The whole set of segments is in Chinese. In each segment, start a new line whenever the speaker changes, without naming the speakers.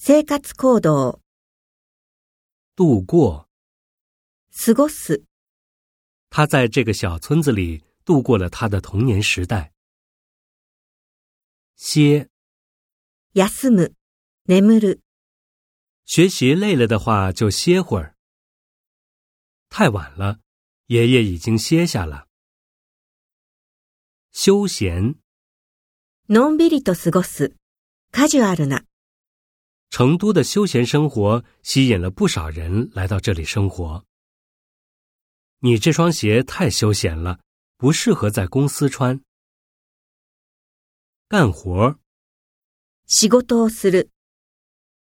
生活行動、
度过。
過ごす、
他在这个小村子里度过了他的童年时代。歇，
休む、眠る、
学习累了的话就歇会儿。太晚了，爷爷已经歇下了。休闲，
のんびりと過ごす、カジュアルな、
成都的休闲生活吸引了不少人来到这里生活。你这双鞋太休闲了，不适合在公司穿。干活儿，
仕事をする、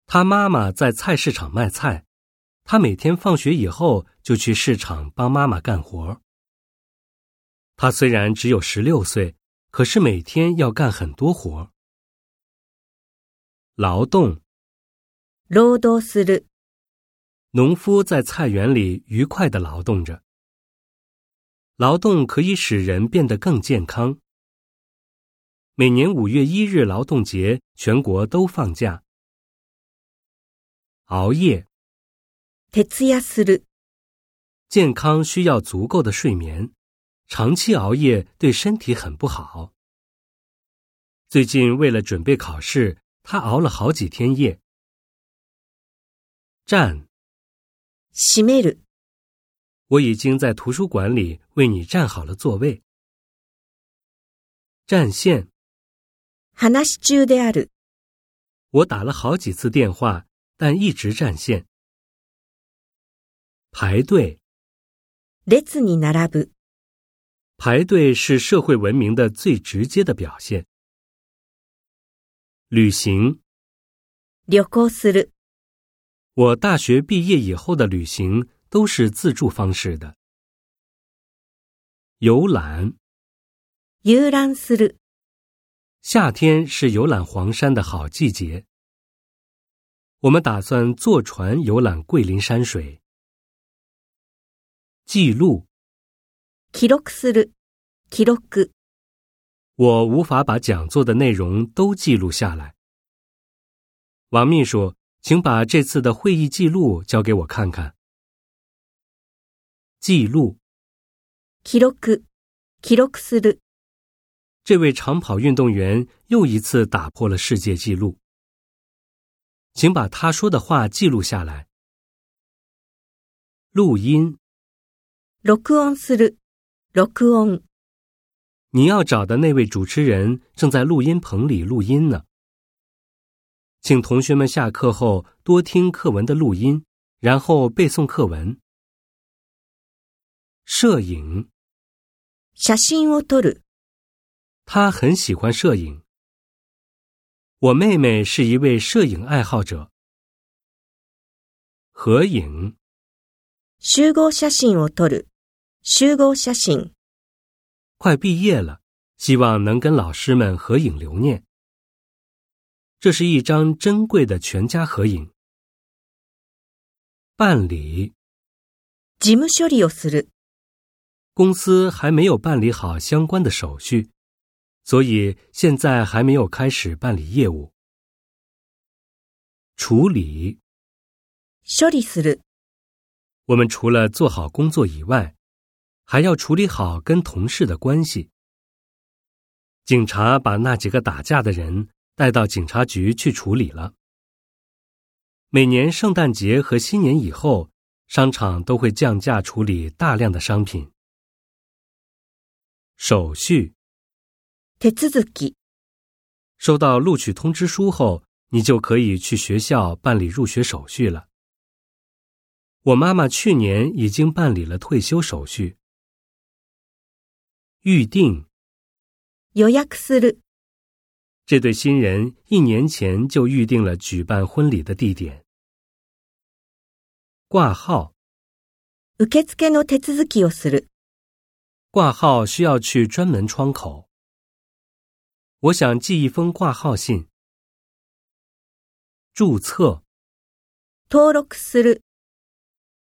他妈妈在菜市场卖菜，他每天放学以后就去市场帮妈妈干活。他虽然只有十六岁，可是每天要干很多活。劳动，
労働する、
农夫在菜园里愉快地劳动着。劳动可以使人变得更健康。每年五月一日劳动节，全国都放假。熬夜，
徹夜する、
健康需要足够的睡眠，长期熬夜对身体很不好。最近为了准备考试，他熬了好几天夜。 站，
閉める、
我已经在图书馆里为你占好了座位。占线，
話し中である、
我打了好几次电话，但一直占线。排队，
列に並ぶ、
排队是社会文明的最直接的表现。旅行，
旅行する、
我大学毕业以后的旅行都是自助方式的。游览，
遊覧する、
夏天是游览黄山的好季节。我们打算坐船游览桂林山水。记录，
記録する、記録、
我无法把讲座的内容都记录下来。王秘书， 请把这次的会议记录交给我看看。记录，
記録、記録する、
这位长跑运动员又一次打破了世界纪录。请把他说的话记录下来。录音，
録音する、録音、
你要找的那位主持人正在录音棚里录音呢。 请同学们下课后多听课文的录音，然后背诵课文。摄影，
写真を撮る、
他很喜欢摄影。我妹妹是一位摄影爱好者。合影，
集合写真を撮る、集合写真、
快毕业了，希望能跟老师们合影留念。 这是一张珍贵的全家合影。办理，
事務処理をする、
公司还没有办理好相关的手续，所以现在还没有开始办理业务。处理，
処理する、
我们除了做好工作以外，还要处理好跟同事的关系。警察把那几个打架的人 带到警察局去处理了。每年圣诞节和新年以后，商场都会降价处理大量的商品。手续，
手続き、
收到录取通知书后，你就可以去学校办理入学手续了。我妈妈去年已经办理了退休手续。预定，
予約する、
这对新人一年前就预定了举办婚礼的地点。挂号，
受付の手続きをする、
挂号需要去专门窗口。我想寄一封挂号信。注册，
登録する、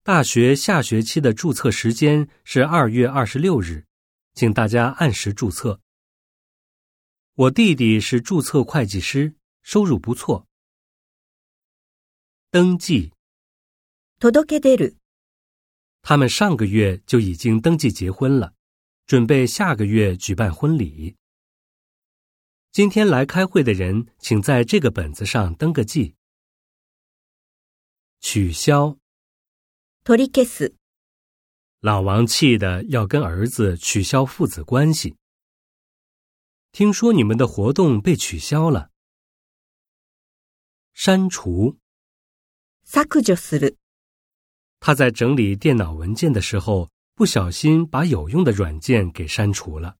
大学下学期的注册时间是二月二十六日，请大家按时注册。 我弟弟是注册会计师，收入不错。 登记。
届け出る、
他们上个月就已经登记结婚了，准备下个月举办婚礼。今天来开会的人，请在这个本子上登个记。取消。
取り消す、
老王气的要跟儿子取消父子关系。 听说你们的活动被取消了，删除。
削除する。
他在整理电脑文件的时候，不小心把有用的软件给删除了。